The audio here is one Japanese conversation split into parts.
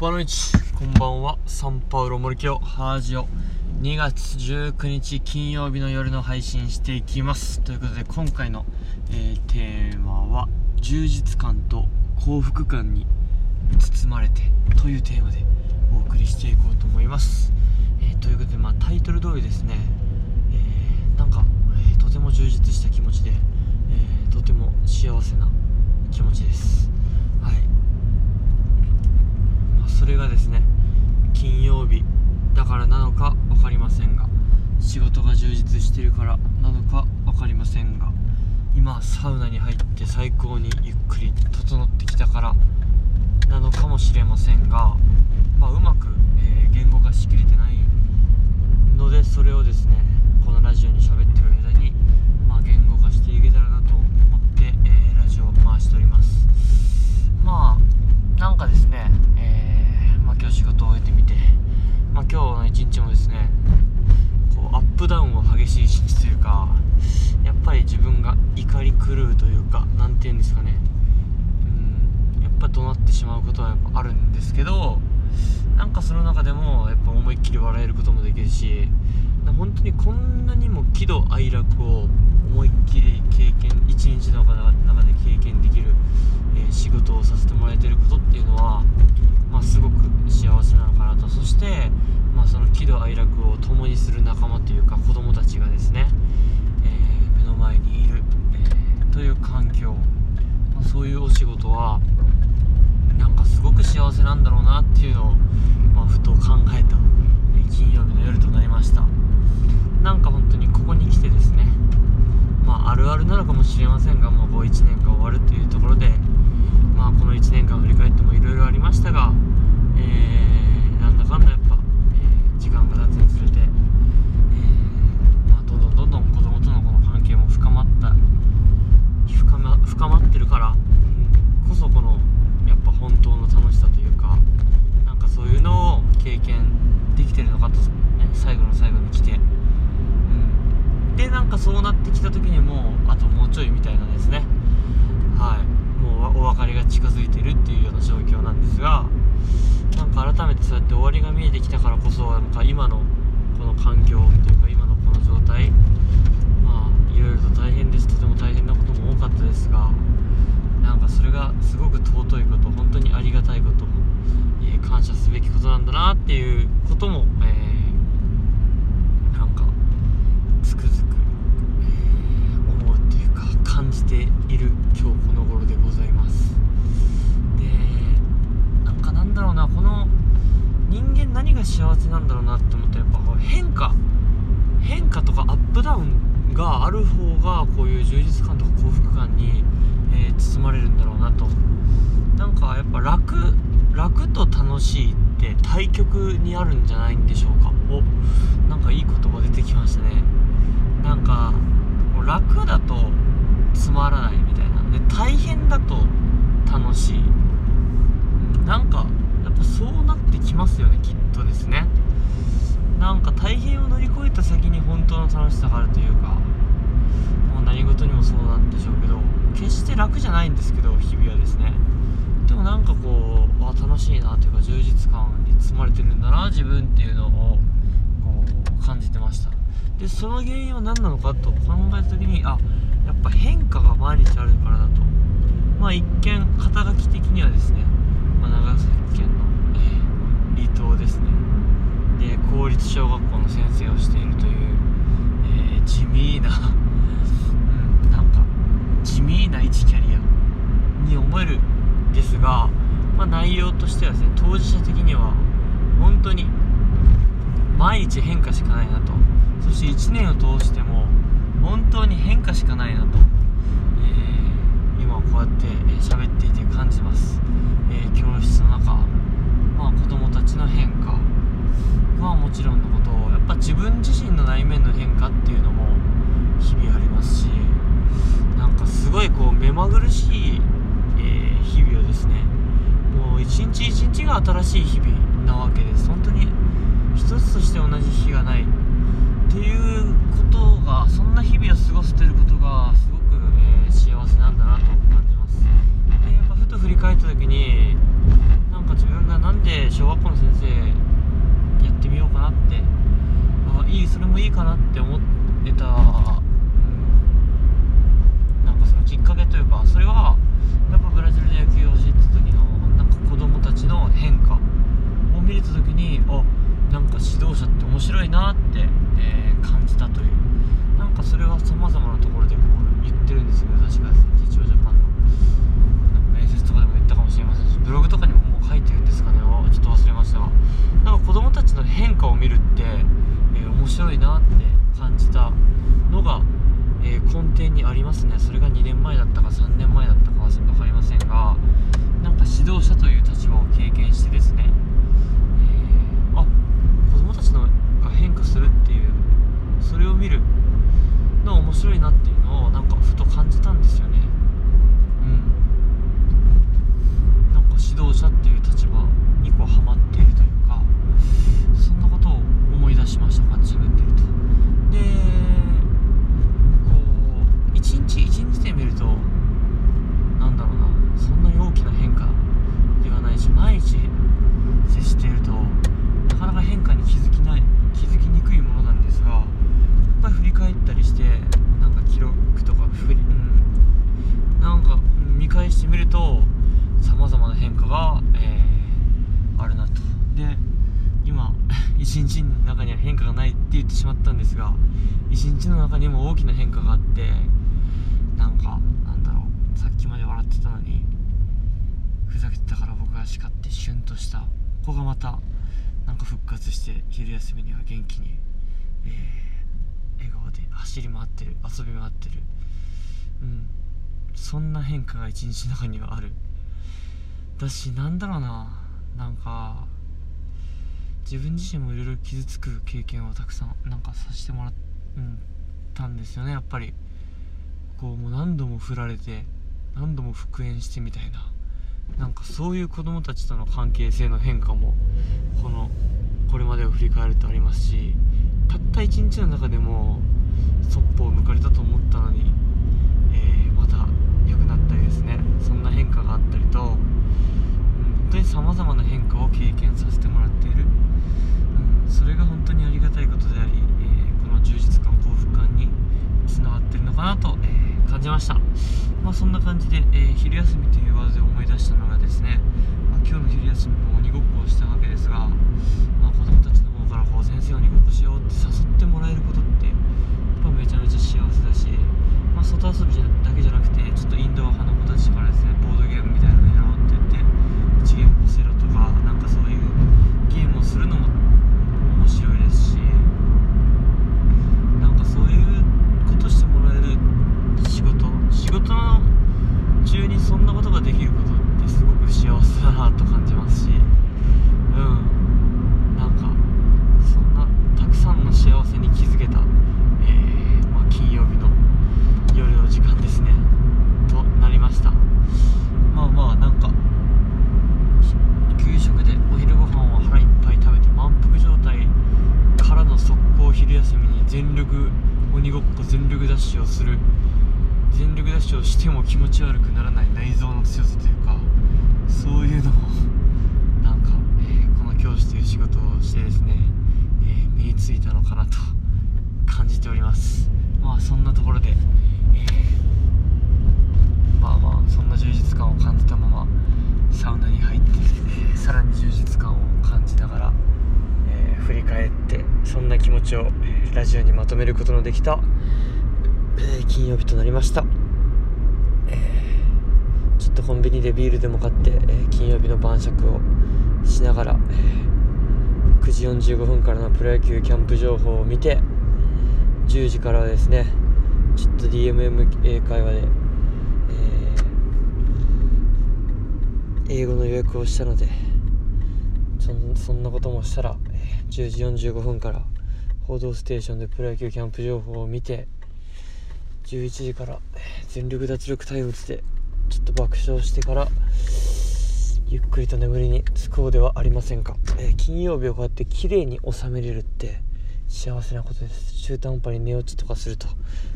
ボノイチこんばんは。サンパウロモルキオ。ハージオ。2月19日金曜日の夜の配信していきます。ということで今回の、えー、テーマは充実感と幸福感に包まれてというテーマでお送りしていこうと思います、えー、ということで、まあ、タイトル通りですね、えー、なんか、えとても充実した気持ちで、えとても幸せな気持ちですそれがですね。金曜日。だからなのか分かりませんが。仕事が充実してるからなのか分かりませんが。今サウナに入って最高にゆっくり整ってきたからなのかもしれませんが、まあ、うまく、えー、言語化しきれてないのでそれをですねこのラジオに喋ってる間に、まあ、言語化していけたらなと思って、えー、ラジオを回しておりますまあなんかですね、えー今日仕事を終えてみて、まあ、今日の一日もですねこうアップダウンは激しい一日というかやっぱり自分が怒り狂うというか何て言うんですかねうんやっぱ怒鳴ってしまうことはやっぱあるんですけどなんかその中でもやっぱ思いっきり笑えることもできるし本当にこんなにも喜怒哀楽を思いっきり経験一日の中で経験できる、えー、仕事をさせてもらえてることっていうのはまあ、すごく幸せなのかなと。そして、まあ、その喜怒哀楽を共にする仲間というか子供たちがですね、えー、目の前にいる、えー、という環境、まあ、そういうお仕事はすごく幸せなんだろうなっていうのを、まあ、ふと考えた、金曜日の夜となりました。なんか本当にここに来てですねまああるあるなのかもしれませんがもう1年が終わるというところでまあこの1年間振り返ってもいろいろありましたがえー、なんだかんだやっぱ、えー、時間が経つにつれて、えー、まあ、どんどんどんどん子供とのこの関係も深まった深ま深まってるから、こそこの本当の楽しさというかなんかそういうのを経験できてるのかと、ね、最後の最後に来て、うん、でなんかそうなってきた時にもうあともうちょいみたいなですね。はい。もうお別れが近づいてるっていうような状況なんですがなんか改めてそうやって終わりが見えてきたからこそなんか今のこの環境というか今のこの状態まあいろいろと大変です。とても大変なことも多かったですがなんかそれがすごく尊いこと本当にありがたいこと、えー、感謝すべきことなんだなっていうことも、えー、なんかつくづく、思うっていうか感じている今日この頃でございますでなんかなん。だろうなこの人間何が幸せなんだろうなって思ったらやっぱ変化変化とかアップダウンがある方がこういう充実感とか幸福感に、えー、包まれるんだろうなと。なんかやっぱ楽楽と楽しいって対極にあるんじゃないんでしょうか。おなんかいい言葉出てきましたね。なんか楽だとつまらないみたいな。で大変だと楽しい。なんかやっぱそうなってきますよねきっとですね。なんか大変を乗り越えた先に本当の楽しさがあるというか。何事にもそうなんでしょうけど決して楽じゃないんですけど日々はですね。でもなんかこうあ楽しいなというか充実感に包まれてるんだな自分っていうのをこう感じてました。でその原因は何なのかと考えた時にあやっぱ変化が毎日あるからだと。まあ一見肩書き的にはですね、まあ、長崎県の離島ですね。で公立小学校の先生をしているという、えー、地味な、地味な一キャリアに思えるんですが、まあ、内容としてはですね当事者的には本当に毎日変化しかないなと。そして1年を通しても本当に変化しかないなと、えー、今こうやって喋っていて感じます、えー、教室の中まあ、子供たちの変化。はもちろんのことやっぱ自分自身の内面の変化っていう目まぐるしい、えー、日々をですねもう一日一日が新しい日々なわけです。本当に一つとして同じ日がない。っていうことがそんな日々を過ごせてることがすごく、えー、幸せなんだなと感じます。でやっぱふと振り返った時になんか自分が何で小学校の先生やってみようかなってあいいそれもいいかなって思ってたかそのきっかけというかそれはやっぱブラジルで野球を教えてた時のなんか子供たちの変化を見れた時にあなんか指導者って面白いなって、えー、感じたという。なんかそれはさまざまなところでこう言ってるんですよ確かですねジャパンのなんか面接とかでも言ったかもしれませんしブログとかにももう書いてるんですかね。ちょっと忘れましたが。なんか子供たちの変化を見るって、えー、面白いなって感じたの、ますね。それが2年前だったか3年前だったかは分かりませんがなんか指導者という立場を経験してですねたちのが変化するっていうそれを見るの面白いなっていうのをなんかふと感じたんですよねうんなんか指導者っていう立場にこうハマっているというかそんなことを思い出しましたこうやって喋ってるとでこう一日一日で見るとなんだろうなそんなに大きな変化ではないし毎日接しているとかなか変化に気づきない気づきにくいものなんですがやっぱり振り返ったりしてなんか記録とか振り、うん、なんか見返してみるとさまざまな変化が、えー、あるなとで今一日中には変化がないって言ってしまったんですが一日の中にも大きな変化があってなんかなんだろう。さっきまで笑ってたのにふざけてたから僕が叱ってシュンとした。ここがまたなんか復活して昼休みには元気に、えー、笑顔で走り回ってる遊び回ってる。うん。そんな変化が一日の中にはある。だしなんだろうな。なんか自分自身もいろいろ傷つく経験をたくさんなんかさせてもらったんですよねやっぱり。こうもう何度も振られて何度も復縁してみたいな。なんかそういう子供たちとの関係性の変化もこのこれまでを振り返るとありますしたった一日の中でもそっぽを向かれたと思ったのに、えー、また良くなったりですね。そんな変化があったりと、当にさまざまな変化を経験させてもらっている、うん、それが本当にありがたいことであり、えー、この充実感幸福感につながってるのかなと、えー、感じました。まあそんな感じで、えー、昼休みというワードで思い出したのがですね、まあ、今日の昼休みも鬼ごっこをしたわけですが、まあ、子供たちの方からこう先生鬼ごっこしようって誘ってもらえることってやっぱめちゃめちゃ幸せだし、まあ、外遊びだけじゃなくてちょっとインドア派の子たちからですねボードゲームみたいなのやろうって言って1ゲームオセロとかなんかそういうゲームをするのも面白いですしなんかそういうことしてもらえる仕事仕事の中にそんなことができることってすごく幸せだなと感じますしうんなんかそんなたくさんの幸せに気づけた、えー、まあ、金曜日の夜の時間ですねとなりましたまあまあなんか給食でお昼ご飯を腹いっぱい食べて満腹状態からの速攻昼休みに全力鬼ごっこ全力ダッシュをす。る全力ダッシュをしても気持ち悪くならない内臓の強さというかそういうのをなんか、えー、この教師という仕事をしてですね、えー、身についたのかなと感じております。まあそんなところで、えー、まあまあそんな充実感を感じたままサウナに入って、えさらに充実感を感じながら、え振り返ってそんな気持ちを、えラジオにまとめることのできたえー、金曜日となりました、えー、ちょっとコンビニでビールでも買って、えー、金曜日の晩酌をしながら、え9時45分からのプロ野球キャンプ情報を見て10時からはですねちょっと DMM 英会話で、え英語の予約をしたのでそんなこともしたら、10時45分から「報道ステーション」でプロ野球キャンプ情報を見て11時から全力脱力タイムズでちょっと爆笑してからゆっくりと眠りにつこうではありませんか、えー、金曜日をこうやって綺麗に収めれるって幸せなことです。中途半端に寝落ちとかすると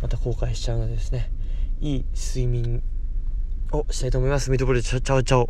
また後悔しちゃうのでですね。いい睡眠をしたいと思います。ミートボールチャチャオチャオ。